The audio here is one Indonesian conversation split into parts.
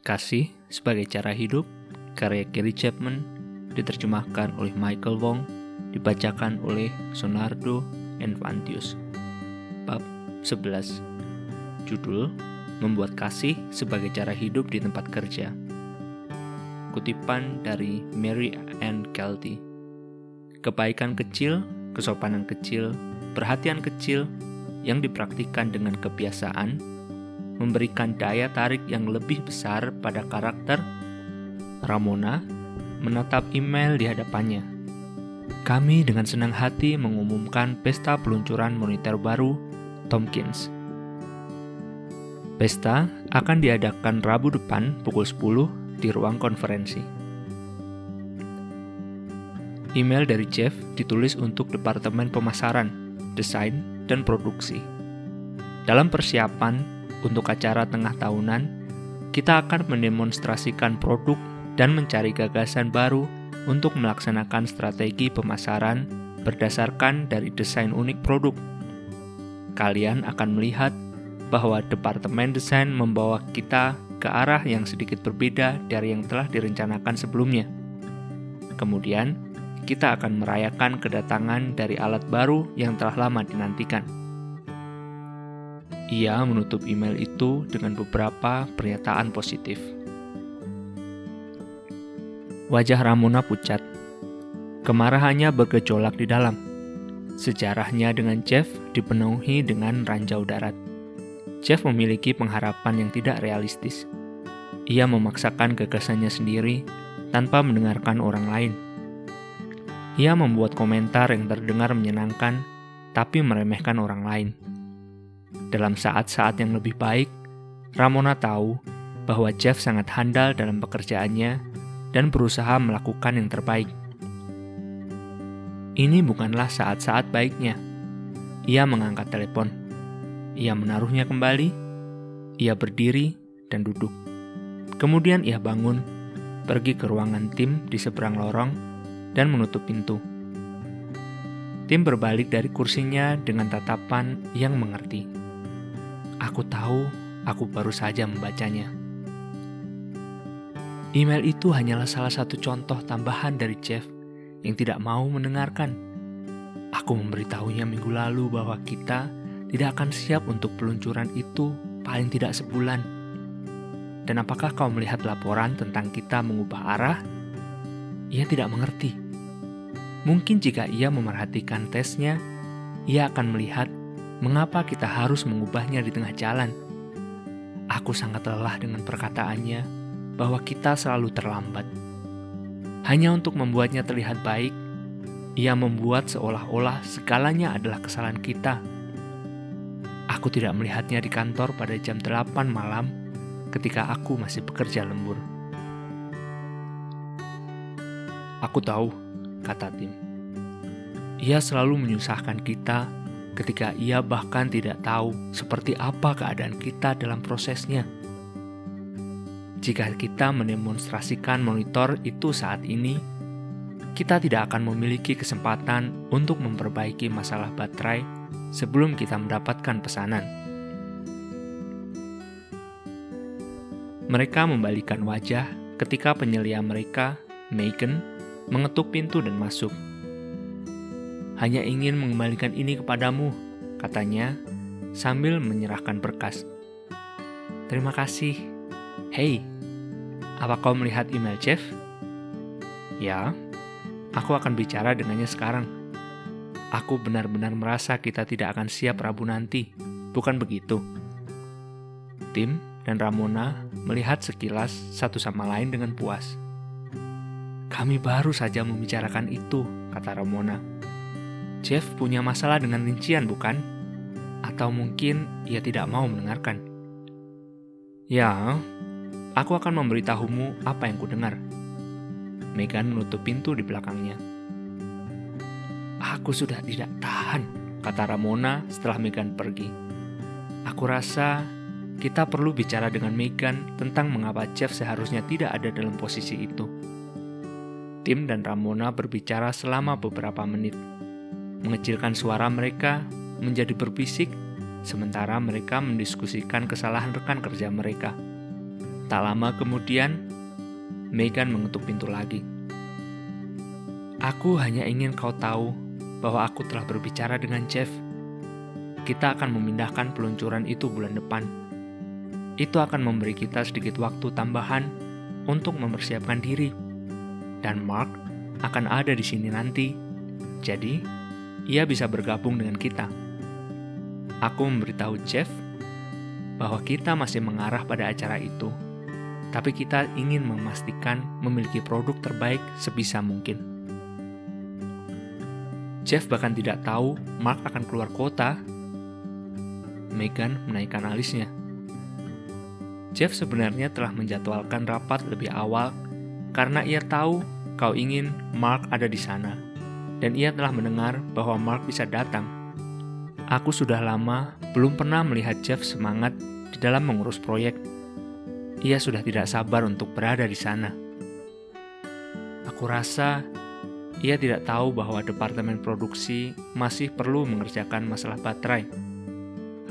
Kasih sebagai cara hidup, karya Gary Chapman, diterjemahkan oleh Michael Wong, dibacakan oleh Sonardo Enfantius. Bab 11 Judul Membuat Kasih sebagai Cara Hidup di Tempat Kerja. Kutipan dari Mary Ann Kelty. Kebaikan kecil, kesopanan kecil, perhatian kecil yang dipraktikkan dengan kebiasaan memberikan daya tarik yang lebih besar pada karakter, Ramona menatap email di hadapannya. Kami dengan senang hati mengumumkan pesta peluncuran monitor baru Tompkins. Pesta akan diadakan Rabu depan pukul 10 di ruang konferensi. Email dari Jeff ditulis untuk Departemen Pemasaran, Desain, dan Produksi. Dalam persiapan untuk acara tengah tahunan, kita akan mendemonstrasikan produk dan mencari gagasan baru untuk melaksanakan strategi pemasaran berdasarkan dari desain unik produk. Kalian akan melihat bahwa departemen desain membawa kita ke arah yang sedikit berbeda dari yang telah direncanakan sebelumnya. Kemudian, kita akan merayakan kedatangan dari alat baru yang telah lama dinantikan. Ia menutup email itu dengan beberapa pernyataan positif. Wajah Ramona pucat. Kemarahannya bergejolak di dalam. Sejarahnya dengan Jeff dipenuhi dengan ranjau darat. Jeff memiliki pengharapan yang tidak realistis. Ia memaksakan gagasannya sendiri tanpa mendengarkan orang lain. Ia membuat komentar yang terdengar menyenangkan, tapi meremehkan orang lain. Dalam saat-saat yang lebih baik, Ramona tahu bahwa Jeff sangat handal dalam pekerjaannya dan berusaha melakukan yang terbaik. Ini bukanlah saat-saat baiknya. Ia mengangkat telepon. Ia menaruhnya kembali. Ia berdiri dan duduk. Kemudian ia bangun, pergi ke ruangan tim di seberang lorong, dan menutup pintu. Tim berbalik dari kursinya dengan tatapan yang mengerti. Aku tahu, aku baru saja membacanya. Email itu hanyalah salah satu contoh tambahan dari Jeff yang tidak mau mendengarkan. Aku memberitahunya minggu lalu bahwa kita tidak akan siap untuk peluncuran itu paling tidak sebulan. Dan apakah kau melihat laporan tentang kita mengubah arah? Ia tidak mengerti. Mungkin jika ia memerhatikan tesnya, ia akan melihat mengapa kita harus mengubahnya di tengah jalan? Aku sangat lelah dengan perkataannya bahwa kita selalu terlambat. Hanya untuk membuatnya terlihat baik, ia membuat seolah-olah segalanya adalah kesalahan kita. Aku tidak melihatnya di kantor pada jam 8 malam ketika aku masih bekerja lembur. Aku tahu, kata Tim. Ia selalu menyusahkan kita ketika ia bahkan tidak tahu seperti apa keadaan kita dalam prosesnya. Jika kita mendemonstrasikan monitor itu saat ini, kita tidak akan memiliki kesempatan untuk memperbaiki masalah baterai sebelum kita mendapatkan pesanan. Mereka membalikan wajah ketika penyelia mereka, Megan, mengetuk pintu dan masuk hanya ingin mengembalikan ini kepadamu, katanya sambil menyerahkan berkas. Terima kasih. Hei, apa kau melihat email Jeff? Ya, aku akan bicara dengannya sekarang. Aku benar-benar merasa kita tidak akan siap Rabu nanti, bukan begitu? Tim dan Ramona melihat sekilas satu sama lain dengan puas. Kami baru saja membicarakan itu, kata Ramona. Jeff punya masalah dengan rincian, bukan? Atau mungkin ia tidak mau mendengarkan. Ya, aku akan memberitahumu apa yang kudengar. Megan menutup pintu di belakangnya. Aku sudah tidak tahan, kata Ramona setelah Megan pergi. Aku rasa kita perlu bicara dengan Megan tentang mengapa Jeff seharusnya tidak ada dalam posisi itu. Tim dan Ramona berbicara selama beberapa menit mengecilkan suara mereka menjadi berbisik, sementara mereka mendiskusikan kesalahan rekan kerja mereka. Tak lama kemudian, Megan mengetuk pintu lagi. Aku hanya ingin kau tahu bahwa aku telah berbicara dengan Jeff. Kita akan memindahkan peluncuran itu bulan depan. Itu akan memberi kita sedikit waktu tambahan untuk mempersiapkan diri. Dan Mark akan ada di sini nanti. Jadi, ia bisa bergabung dengan kita. Aku memberitahu Jeff bahwa kita masih mengarah pada acara itu tapi kita ingin memastikan memiliki produk terbaik sebisa mungkin. Jeff bahkan tidak tahu Mark akan keluar kota. Megan menaikkan alisnya. Jeff sebenarnya telah menjadwalkan rapat lebih awal karena ia tahu kau ingin Mark ada di sana, dan ia telah mendengar bahwa Mark bisa datang. Aku sudah lama belum pernah melihat Jeff semangat di dalam mengurus proyek ia sudah tidak sabar untuk berada di sana. Aku rasa ia tidak tahu bahwa departemen produksi masih perlu mengerjakan masalah baterai.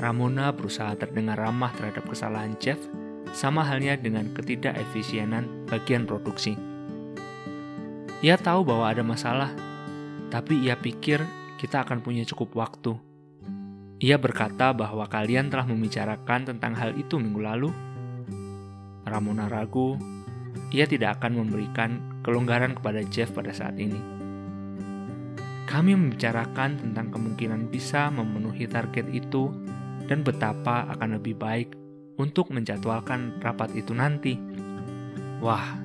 Ramona berusaha terdengar ramah terhadap kesalahan Jeff, sama halnya dengan ketidakefisienan bagian produksi. Ia tahu bahwa ada masalah, tapi ia pikir kita akan punya cukup waktu. Ia berkata bahwa kalian telah membicarakan tentang hal itu minggu lalu Ramona ragu, ia tidak akan memberikan kelonggaran kepada Jeff pada saat ini. Kami membicarakan tentang kemungkinan bisa memenuhi target itu dan betapa akan lebih baik untuk menjadwalkan rapat itu nanti. Wah,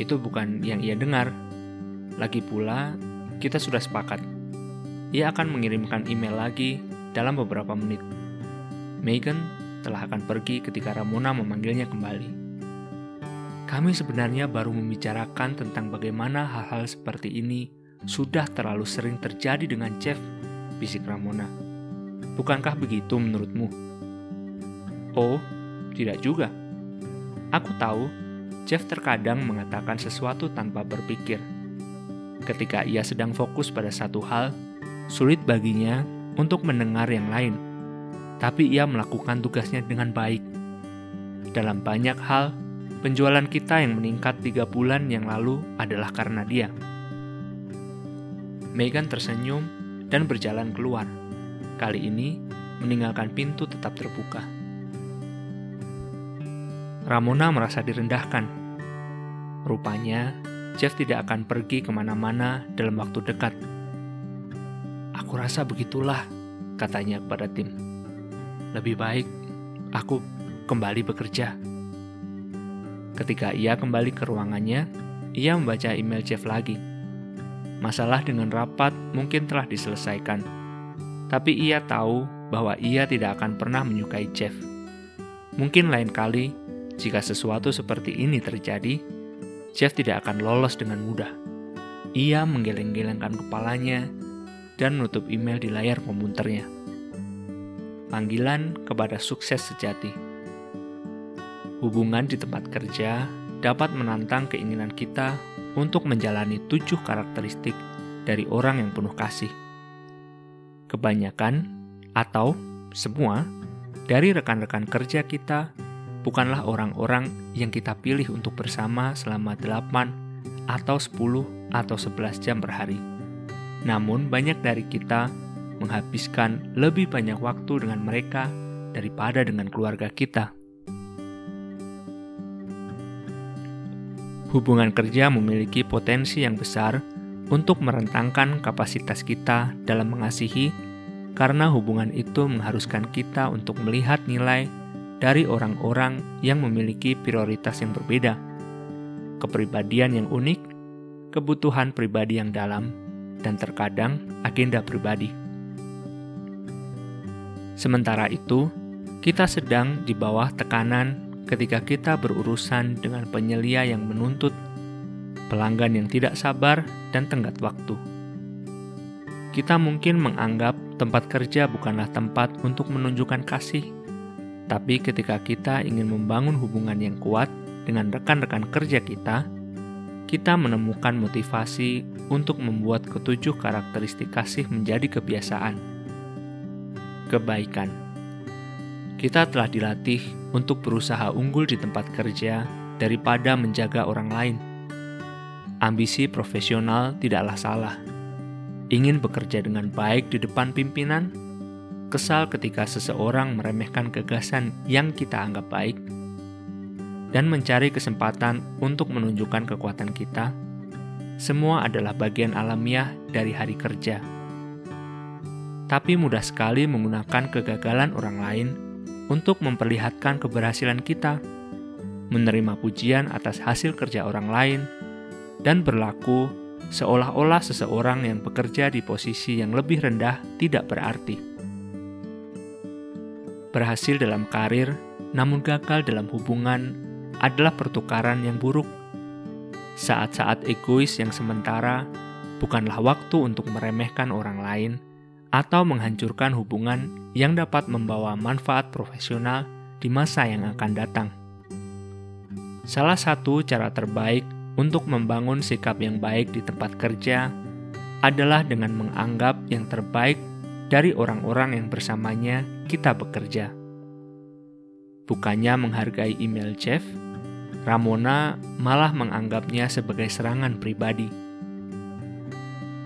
itu bukan yang ia dengar. Lagi pula, kita sudah sepakat. Ia akan mengirimkan email lagi dalam beberapa menit. Megan telah akan pergi ketika Ramona memanggilnya kembali. Kami sebenarnya baru membicarakan tentang bagaimana hal-hal seperti ini sudah terlalu sering terjadi dengan Jeff, bisik Ramona. Bukankah begitu menurutmu? Oh, tidak juga. Aku tahu Jeff terkadang mengatakan sesuatu tanpa berpikir. Ketika ia sedang fokus pada satu hal, sulit baginya untuk mendengar yang lain. Tapi ia melakukan tugasnya dengan baik. Dalam banyak hal, Penjualan kita yang meningkat tiga bulan yang lalu adalah karena dia. Megan tersenyum dan berjalan keluar. Kali ini, meninggalkan pintu tetap terbuka. Ramona merasa direndahkan. Rupanya, Jeff tidak akan pergi ke mana-mana dalam waktu dekat. Aku rasa begitulah, katanya kepada tim. Lebih baik aku kembali bekerja. Ketika ia kembali ke ruangannya, ia membaca email Jeff lagi. Masalah dengan rapat mungkin telah diselesaikan, tapi ia tahu bahwa ia tidak akan pernah menyukai Jeff. Mungkin lain kali, jika sesuatu seperti ini terjadi, Jeff tidak akan lolos dengan mudah. Ia menggeleng-gelengkan kepalanya dan menutup email di layar komputernya. Panggilan kepada sukses sejati. Hubungan di tempat kerja dapat menantang keinginan kita untuk menjalani tujuh karakteristik dari orang yang penuh kasih. Kebanyakan atau semua dari rekan-rekan kerja kita bukanlah orang-orang yang kita pilih untuk bersama selama 8 atau 10 atau 11 jam per hari. Namun banyak dari kita menghabiskan lebih banyak waktu dengan mereka daripada dengan keluarga kita. hubungan kerja memiliki potensi yang besar untuk merentangkan kapasitas kita dalam mengasihi, karena hubungan itu mengharuskan kita untuk melihat nilai dari orang-orang yang memiliki prioritas yang berbeda, kepribadian yang unik, kebutuhan pribadi yang dalam, dan terkadang agenda pribadi. Sementara itu, kita sedang di bawah tekanan ketika kita berurusan dengan penyelia yang menuntut, pelanggan yang tidak sabar, dan tenggat waktu. Kita mungkin menganggap tempat kerja bukanlah tempat untuk menunjukkan kasih, tapi ketika kita ingin membangun hubungan yang kuat dengan rekan-rekan kerja kita, kita menemukan motivasi untuk membuat ketujuh karakteristik kasih menjadi kebiasaan. Kebaikan kita telah dilatih untuk berusaha unggul di tempat kerja daripada menjaga orang lain. Ambisi profesional tidaklah salah. Ingin bekerja dengan baik di depan pimpinan, kesal ketika seseorang meremehkan gagasan yang kita anggap baik, dan mencari kesempatan untuk menunjukkan kekuatan kita, semua adalah bagian alamiah dari hari kerja. Tapi mudah sekali menggunakan kegagalan orang lain untuk memperlihatkan keberhasilan kita, menerima pujian atas hasil kerja orang lain, dan berlaku seolah-olah seseorang yang bekerja di posisi yang lebih rendah tidak berarti. Berhasil dalam karir, namun gagal dalam hubungan adalah pertukaran yang buruk saat-saat egois yang sementara bukanlah waktu untuk meremehkan orang lain atau menghancurkan hubungan yang dapat membawa manfaat profesional di masa yang akan datang. Salah satu cara terbaik untuk membangun sikap yang baik di tempat kerja adalah dengan menganggap yang terbaik dari orang-orang yang bersamanya kita bekerja. Bukannya menghargai email Jeff, Ramona malah menganggapnya sebagai serangan pribadi.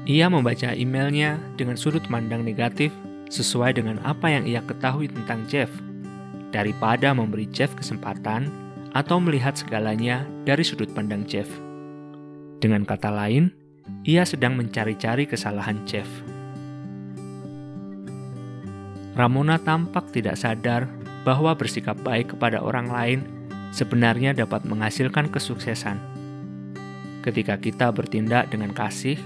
Ia membaca emailnya dengan sudut pandang negatif sesuai dengan apa yang ia ketahui tentang Jeff, daripada memberi Jeff kesempatan atau melihat segalanya dari sudut pandang Jeff. Dengan kata lain, ia sedang mencari-cari kesalahan Jeff. Ramona tampak tidak sadar bahwa bersikap baik kepada orang lain sebenarnya dapat menghasilkan kesuksesan. Ketika kita bertindak dengan kasih,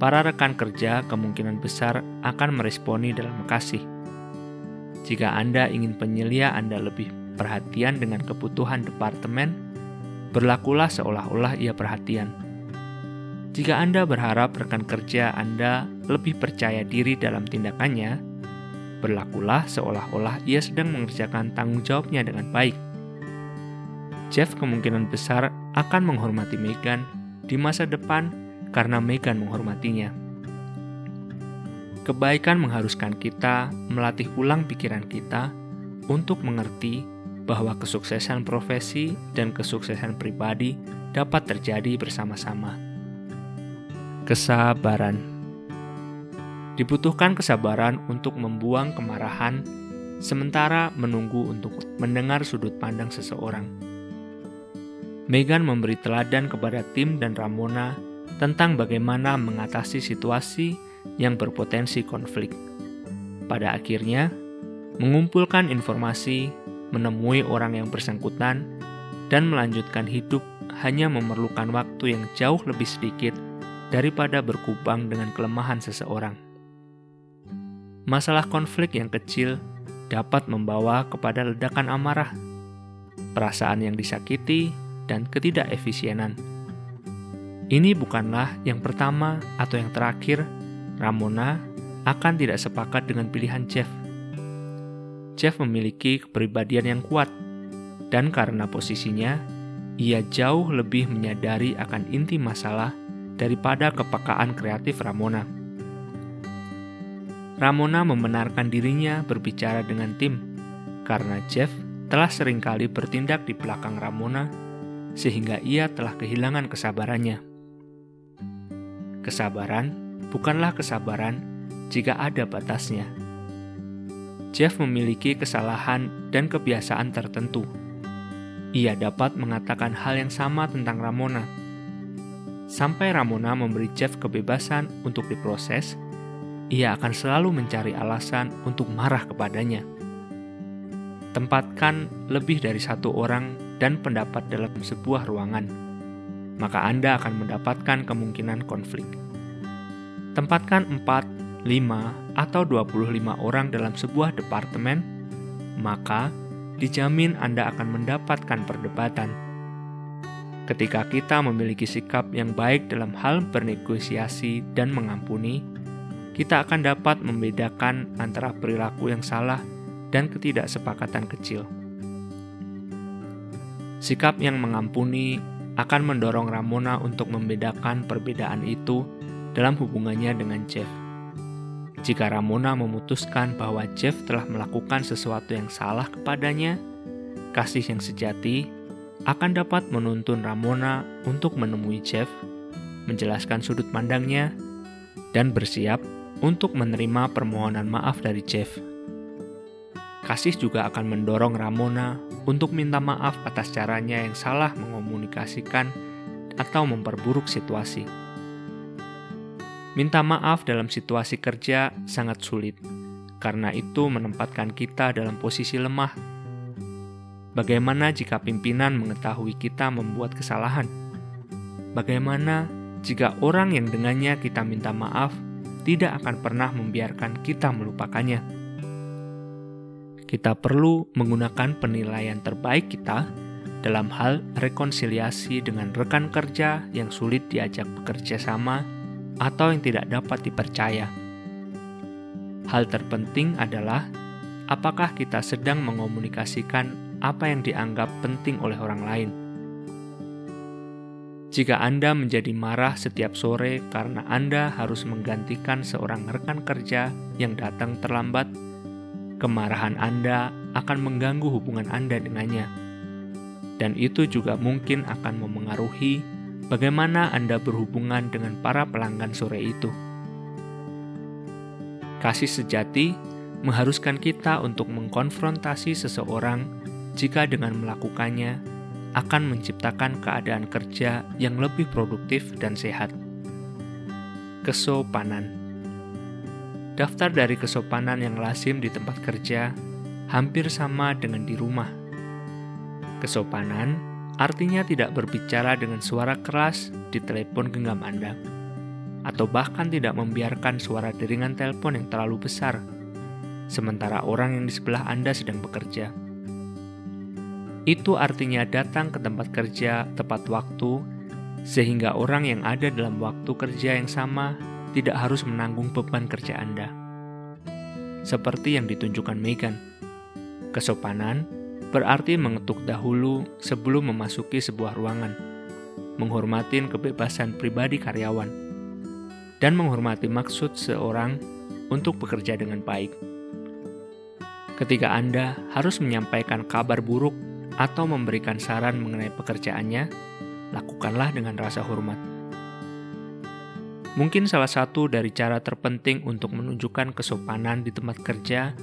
para rekan kerja kemungkinan besar akan meresponi dalam kasih. Jika Anda ingin penyelia Anda lebih perhatian dengan kebutuhan departemen, berlakulah seolah-olah ia perhatian. Jika Anda berharap rekan kerja Anda lebih percaya diri dalam tindakannya, berlakulah seolah-olah ia sedang mengerjakan tanggung jawabnya dengan baik. Jeff kemungkinan besar akan menghormati Megan di masa depan karena Megan menghormatinya. Kebaikan mengharuskan kita melatih ulang pikiran kita untuk mengerti bahwa kesuksesan profesi dan kesuksesan pribadi dapat terjadi bersama-sama. Kesabaran dibutuhkan kesabaran untuk membuang kemarahan, sementara menunggu untuk mendengar sudut pandang seseorang. Megan memberi teladan kepada tim dan Ramona tentang bagaimana mengatasi situasi yang berpotensi konflik. Pada akhirnya, mengumpulkan informasi, menemui orang yang bersangkutan, dan melanjutkan hidup hanya memerlukan waktu yang jauh lebih sedikit daripada berkubang dengan kelemahan seseorang. Masalah konflik yang kecil dapat membawa kepada ledakan amarah, perasaan yang disakiti, dan ketidakefisienan. Ini bukanlah yang pertama atau yang terakhir Ramona akan tidak sepakat dengan pilihan Jeff. Jeff memiliki kepribadian yang kuat, dan karena posisinya, ia jauh lebih menyadari akan inti masalah daripada kepekaan kreatif Ramona. Ramona membenarkan dirinya berbicara dengan tim, karena Jeff telah sering kali bertindak di belakang Ramona sehingga ia telah kehilangan kesabarannya. Kesabaran bukanlah kesabaran jika ada batasnya. Jeff memiliki kesalahan dan kebiasaan tertentu. Ia dapat mengatakan hal yang sama tentang Ramona. Sampai Ramona memberi Jeff kebebasan untuk diproses, ia akan selalu mencari alasan untuk marah kepadanya. Tempatkan lebih dari satu orang dan pendapat dalam sebuah ruangan, maka Anda akan mendapatkan kemungkinan konflik. Tempatkan 4, 5, atau 25 orang dalam sebuah departemen, maka dijamin Anda akan mendapatkan perdebatan. Ketika kita memiliki sikap yang baik dalam hal bernegosiasi dan mengampuni, kita akan dapat membedakan antara perilaku yang salah dan ketidaksepakatan kecil. Sikap yang mengampuni akan mendorong Ramona untuk membedakan perbedaan itu dalam hubungannya dengan Jeff. Jika Ramona memutuskan bahwa Jeff telah melakukan sesuatu yang salah kepadanya, kasih yang sejati akan dapat menuntun Ramona untuk menemui Jeff, menjelaskan sudut pandangnya, dan bersiap untuk menerima permohonan maaf dari Jeff. Kasih juga akan mendorong Ramona untuk minta maaf atas caranya yang salah mengomunikasikan atau memperburuk situasi. Minta maaf dalam situasi kerja sangat sulit, karena itu menempatkan kita dalam posisi lemah. Bagaimana jika pimpinan mengetahui kita membuat kesalahan? Bagaimana jika orang yang dengannya kita minta maaf tidak akan pernah membiarkan kita melupakannya? Kita perlu menggunakan penilaian terbaik kita dalam hal rekonsiliasi dengan rekan kerja yang sulit diajak bekerja sama atau yang tidak dapat dipercaya. Hal terpenting adalah apakah kita sedang mengomunikasikan apa yang dianggap penting oleh orang lain. Jika Anda menjadi marah setiap sore karena Anda harus menggantikan seorang rekan kerja yang datang terlambat, kemarahan Anda akan mengganggu hubungan Anda dengannya. Dan itu juga mungkin akan memengaruhi bagaimana Anda berhubungan dengan para pelanggan sore itu. Kasih sejati mengharuskan kita untuk mengkonfrontasi seseorang jika dengan melakukannya akan menciptakan keadaan kerja yang lebih produktif dan sehat. Kesopanan Daftar dari kesopanan yang lazim di tempat kerja hampir sama dengan di rumah. Kesopanan artinya tidak berbicara dengan suara keras di telepon genggam Anda, atau bahkan tidak membiarkan suara deringan telepon yang terlalu besar, sementara orang yang di sebelah Anda sedang bekerja. Itu artinya datang ke tempat kerja tepat waktu, sehingga orang yang ada dalam waktu kerja yang sama tidak harus menanggung beban kerja Anda. Seperti yang ditunjukkan Megan, kesopanan berarti mengetuk dahulu sebelum memasuki sebuah ruangan, menghormati kebebasan pribadi karyawan, dan menghormati maksud seorang untuk bekerja dengan baik. Ketika Anda harus menyampaikan kabar buruk atau memberikan saran mengenai pekerjaannya, lakukanlah dengan rasa hormat. Mungkin salah satu dari cara terpenting untuk menunjukkan kesopanan di tempat kerja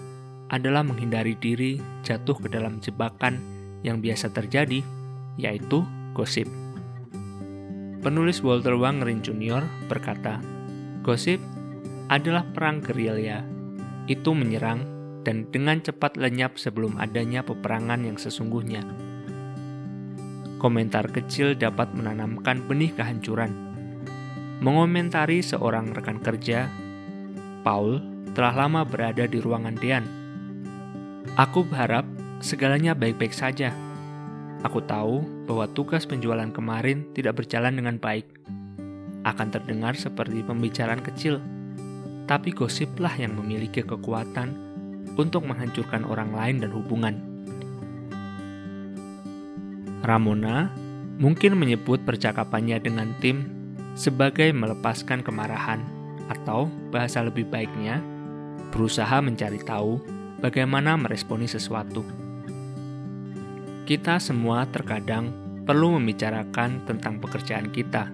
adalah menghindari diri jatuh ke dalam jebakan yang biasa terjadi, yaitu gosip. Penulis Walter Wangerin Jr. berkata, Gosip adalah perang gerilya. Itu menyerang dan dengan cepat lenyap sebelum adanya peperangan yang sesungguhnya. Komentar kecil dapat menanamkan benih kehancuran. Mengomentari seorang rekan kerja, Paul telah lama berada di ruangan Dean Aku berharap segalanya baik-baik saja. Aku tahu bahwa tugas penjualan kemarin tidak berjalan dengan baik. Akan terdengar seperti pembicaraan kecil, tapi gosiplah yang memiliki kekuatan untuk menghancurkan orang lain dan hubungan. Ramona mungkin menyebut percakapannya dengan tim sebagai melepaskan kemarahan, atau bahasa lebih baiknya, berusaha mencari tahu bagaimana meresponi sesuatu. Kita semua terkadang perlu membicarakan tentang pekerjaan kita,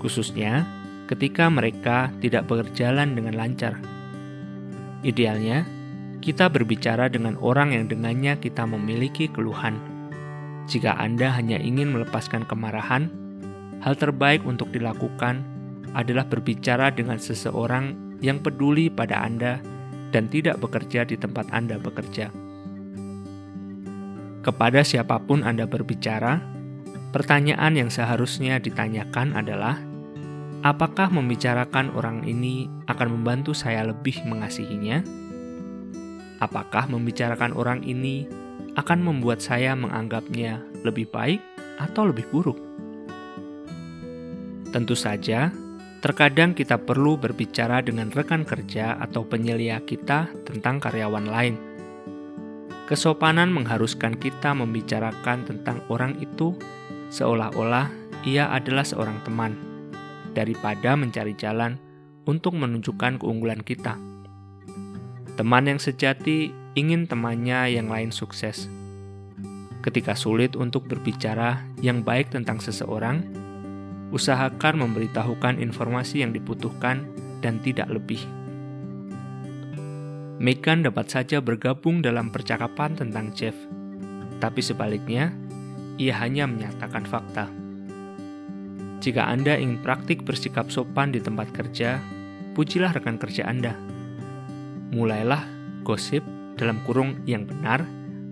khususnya ketika mereka tidak berjalan dengan lancar. Idealnya, kita berbicara dengan orang yang dengannya kita memiliki keluhan. Jika Anda hanya ingin melepaskan kemarahan, hal terbaik untuk dilakukan adalah berbicara dengan seseorang yang peduli pada Anda dan tidak bekerja di tempat Anda bekerja. Kepada siapa pun Anda berbicara, pertanyaan yang seharusnya ditanyakan adalah: apakah membicarakan orang ini akan membantu saya lebih mengasihinya? Apakah membicarakan orang ini akan membuat saya menganggapnya lebih baik atau lebih buruk? Tentu saja, Terkadang kita perlu berbicara dengan rekan kerja atau penyelia kita tentang karyawan lain. Kesopanan mengharuskan kita membicarakan tentang orang itu seolah-olah ia adalah seorang teman, daripada mencari jalan untuk menunjukkan keunggulan kita. Teman yang sejati ingin temannya yang lain sukses. Ketika sulit untuk berbicara yang baik tentang seseorang, usahakan memberitahukan informasi yang dibutuhkan dan tidak lebih. Megan dapat saja bergabung dalam percakapan tentang Jeff, tapi sebaliknya, ia hanya menyatakan fakta. Jika Anda ingin praktik bersikap sopan di tempat kerja, pujilah rekan kerja Anda. Mulailah gosip dalam kurung yang benar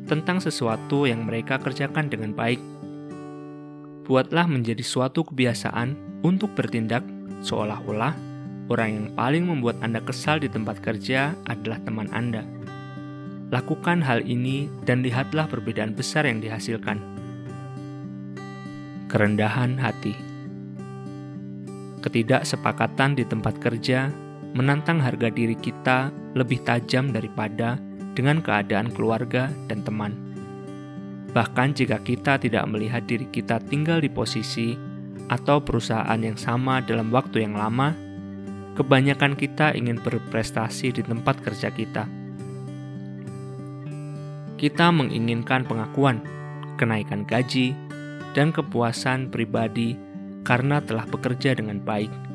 tentang sesuatu yang mereka kerjakan dengan baik. Buatlah menjadi suatu kebiasaan untuk bertindak seolah-olah orang yang paling membuat Anda kesal di tempat kerja adalah teman Anda. Lakukan hal ini dan lihatlah perbedaan besar yang dihasilkan. Kerendahan hati, ketidaksepakatan di tempat kerja menantang harga diri kita lebih tajam daripada dengan keadaan keluarga dan teman. Bahkan jika kita tidak melihat diri kita tinggal di posisi atau perusahaan yang sama dalam waktu yang lama, kebanyakan kita ingin berprestasi di tempat kerja kita. Kita menginginkan pengakuan, kenaikan gaji, dan kepuasan pribadi karena telah bekerja dengan baik.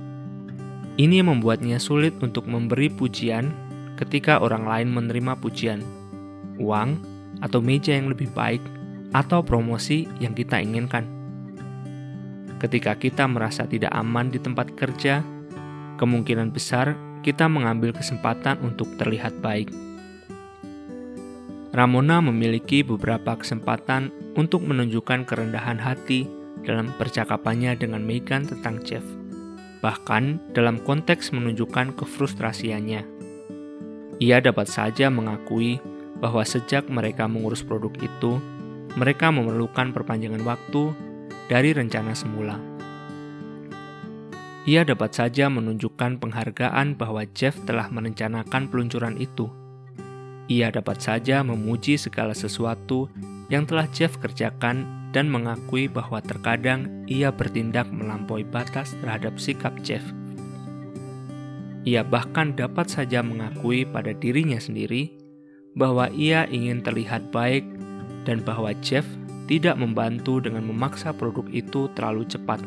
Ini membuatnya sulit untuk memberi pujian ketika orang lain menerima pujian, uang, atau meja yang lebih baik, atau promosi yang kita inginkan. Ketika kita merasa tidak aman di tempat kerja, kemungkinan besar kita mengambil kesempatan untuk terlihat baik. Ramona memiliki beberapa kesempatan untuk menunjukkan kerendahan hati dalam percakapannya dengan Megan tentang Jeff, bahkan dalam konteks menunjukkan kefrustrasiannya. Ia dapat saja mengakui bahwa sejak mereka mengurus produk itu, mereka memerlukan perpanjangan waktu dari rencana semula. Ia dapat saja menunjukkan penghargaan bahwa Jeff telah merencanakan peluncuran itu. Ia dapat saja memuji segala sesuatu yang telah Jeff kerjakan dan mengakui bahwa terkadang ia bertindak melampaui batas terhadap sikap Jeff. Ia bahkan dapat saja mengakui pada dirinya sendiri bahwa ia ingin terlihat baik dan bahwa Jeff tidak membantu dengan memaksa produk itu terlalu cepat.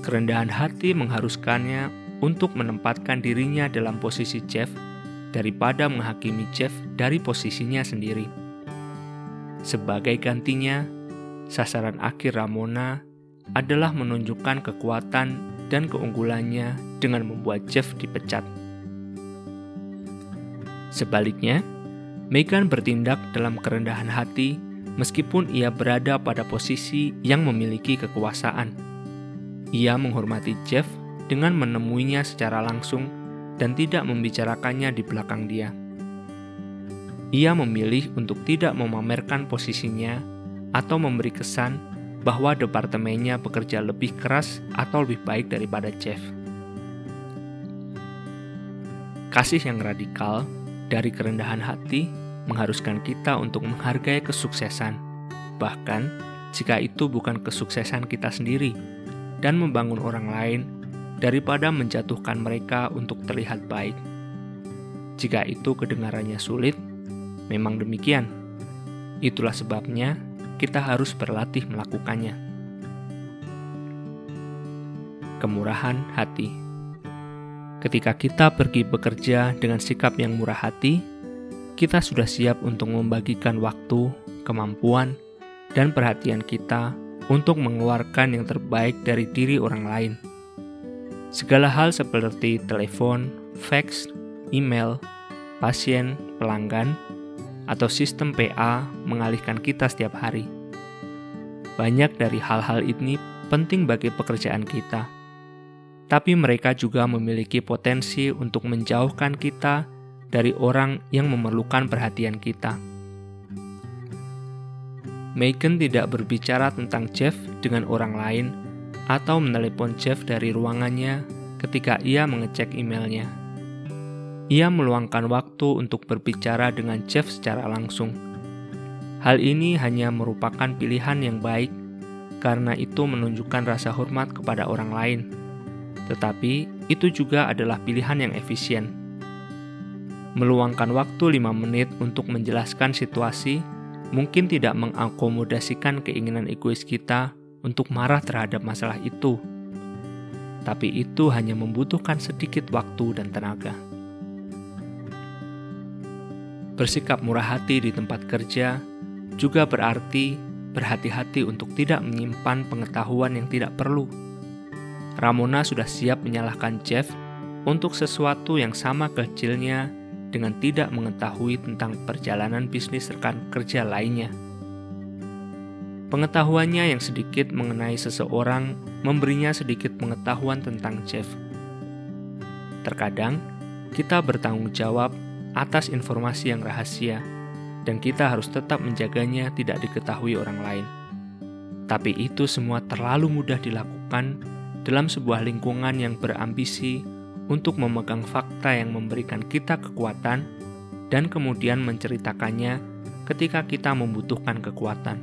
Kerendahan hati mengharuskannya untuk menempatkan dirinya dalam posisi Jeff daripada menghakimi Jeff dari posisinya sendiri. Sebagai gantinya, sasaran akhir Ramona adalah menunjukkan kekuatan dan keunggulannya dengan membuat Jeff dipecat. Sebaliknya, Megan bertindak dalam kerendahan hati meskipun ia berada pada posisi yang memiliki kekuasaan. Ia menghormati Jeff dengan menemuinya secara langsung dan tidak membicarakannya di belakang dia. Ia memilih untuk tidak memamerkan posisinya atau memberi kesan bahwa departemennya bekerja lebih keras atau lebih baik daripada Jeff. Kasih yang radikal dari kerendahan hati mengharuskan kita untuk menghargai kesuksesan, bahkan jika itu bukan kesuksesan kita sendiri, dan membangun orang lain daripada menjatuhkan mereka untuk terlihat baik. Jika itu kedengarannya sulit, memang demikian. Itulah sebabnya kita harus berlatih melakukannya. Kemurahan hati. Ketika kita pergi bekerja dengan sikap yang murah hati, kita sudah siap untuk membagikan waktu, kemampuan, dan perhatian kita untuk mengeluarkan yang terbaik dari diri orang lain. Segala hal seperti telepon, fax, email, pasien, pelanggan, atau sistem PA mengalihkan kita setiap hari. Banyak dari hal-hal ini penting bagi pekerjaan kita, tapi mereka juga memiliki potensi untuk menjauhkan kita dari orang yang memerlukan perhatian kita. Megan tidak berbicara tentang Jeff dengan orang lain atau menelepon Jeff dari ruangannya ketika ia mengecek emailnya. Ia meluangkan waktu untuk berbicara dengan Jeff secara langsung. Hal ini hanya merupakan pilihan yang baik karena itu menunjukkan rasa hormat kepada orang lain. Tetapi itu juga adalah pilihan yang efisien. Meluangkan waktu 5 menit untuk menjelaskan situasi mungkin tidak mengakomodasikan keinginan egois kita untuk marah terhadap masalah itu, tapi itu hanya membutuhkan sedikit waktu dan tenaga. Bersikap murah hati di tempat kerja juga berarti berhati-hati untuk tidak menyimpan pengetahuan yang tidak perlu. Ramona sudah siap menyalahkan Jeff untuk sesuatu yang sama kecilnya dengan tidak mengetahui tentang perjalanan bisnis rekan kerja lainnya. Pengetahuannya yang sedikit mengenai seseorang memberinya sedikit pengetahuan tentang Jeff. Terkadang, kita bertanggung jawab atas informasi yang rahasia, dan kita harus tetap menjaganya tidak diketahui orang lain. Tapi itu semua terlalu mudah dilakukan dalam sebuah lingkungan yang berambisi untuk memegang fakta yang memberikan kita kekuatan dan kemudian menceritakannya ketika kita membutuhkan kekuatan.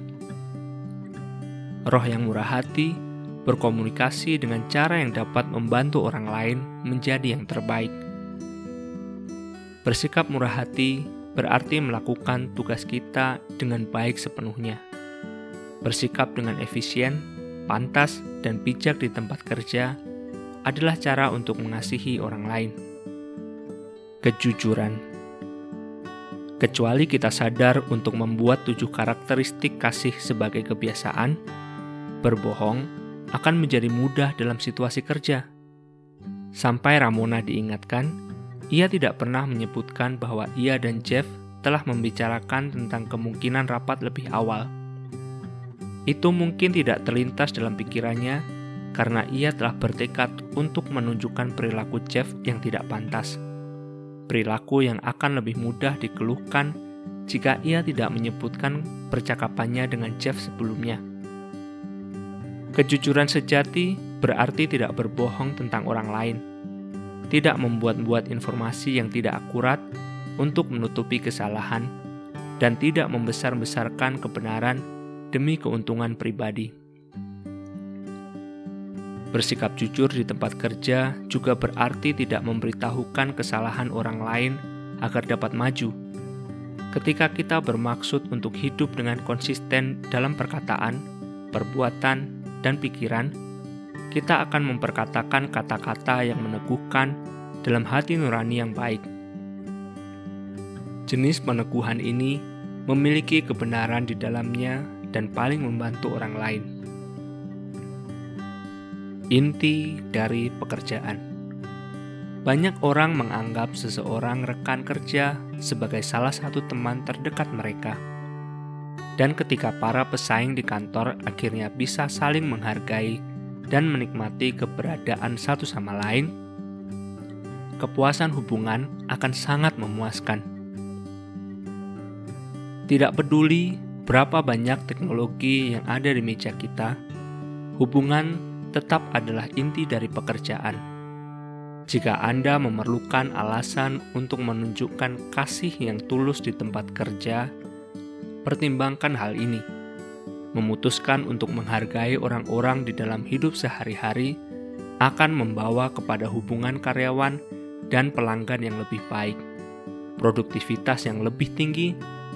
Roh yang murah hati berkomunikasi dengan cara yang dapat membantu orang lain menjadi yang terbaik. Bersikap murah hati berarti melakukan tugas kita dengan baik sepenuhnya. Bersikap dengan efisien, pantas, dan bijak di tempat kerja adalah cara untuk mengasihi orang lain. Kejujuran Kecuali kita sadar untuk membuat tujuh karakteristik kasih sebagai kebiasaan, berbohong akan menjadi mudah dalam situasi kerja. Sampai Ramona diingatkan, ia tidak pernah menyebutkan bahwa ia dan Jeff telah membicarakan tentang kemungkinan rapat lebih awal. Itu mungkin tidak terlintas dalam pikirannya karena ia telah bertekad untuk menunjukkan perilaku Jeff yang tidak pantas. Perilaku yang akan lebih mudah dikeluhkan jika ia tidak menyebutkan percakapannya dengan Jeff sebelumnya. Kejujuran sejati berarti tidak berbohong tentang orang lain, tidak membuat-buat informasi yang tidak akurat untuk menutupi kesalahan, dan tidak membesar-besarkan kebenaran demi keuntungan pribadi. Bersikap jujur di tempat kerja juga berarti tidak memberitahukan kesalahan orang lain agar dapat maju. Ketika kita bermaksud untuk hidup dengan konsisten dalam perkataan, perbuatan, dan pikiran, kita akan memperkatakan kata-kata yang meneguhkan dalam hati nurani yang baik. Jenis peneguhan ini memiliki kebenaran di dalamnya dan paling membantu orang lain inti dari pekerjaan. Banyak orang menganggap seseorang rekan kerja sebagai salah satu teman terdekat mereka. Dan ketika para pesaing di kantor akhirnya bisa saling menghargai dan menikmati keberadaan satu sama lain, kepuasan hubungan akan sangat memuaskan. Tidak peduli berapa banyak teknologi yang ada di meja kita, hubungan tetap adalah inti dari pekerjaan. Jika Anda memerlukan alasan untuk menunjukkan kasih yang tulus di tempat kerja, pertimbangkan hal ini. Memutuskan untuk menghargai orang-orang di dalam hidup sehari-hari akan membawa kepada hubungan karyawan dan pelanggan yang lebih baik, produktivitas yang lebih tinggi,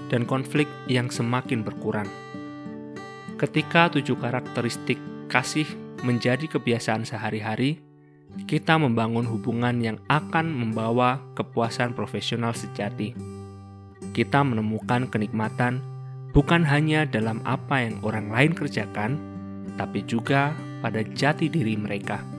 dan konflik yang semakin berkurang. Ketika tujuh karakteristik kasih menjadi kebiasaan sehari-hari, kita membangun hubungan yang akan membawa kepuasan profesional sejati. Kita menemukan kenikmatan bukan hanya dalam apa yang orang lain kerjakan, tapi juga pada jati diri mereka.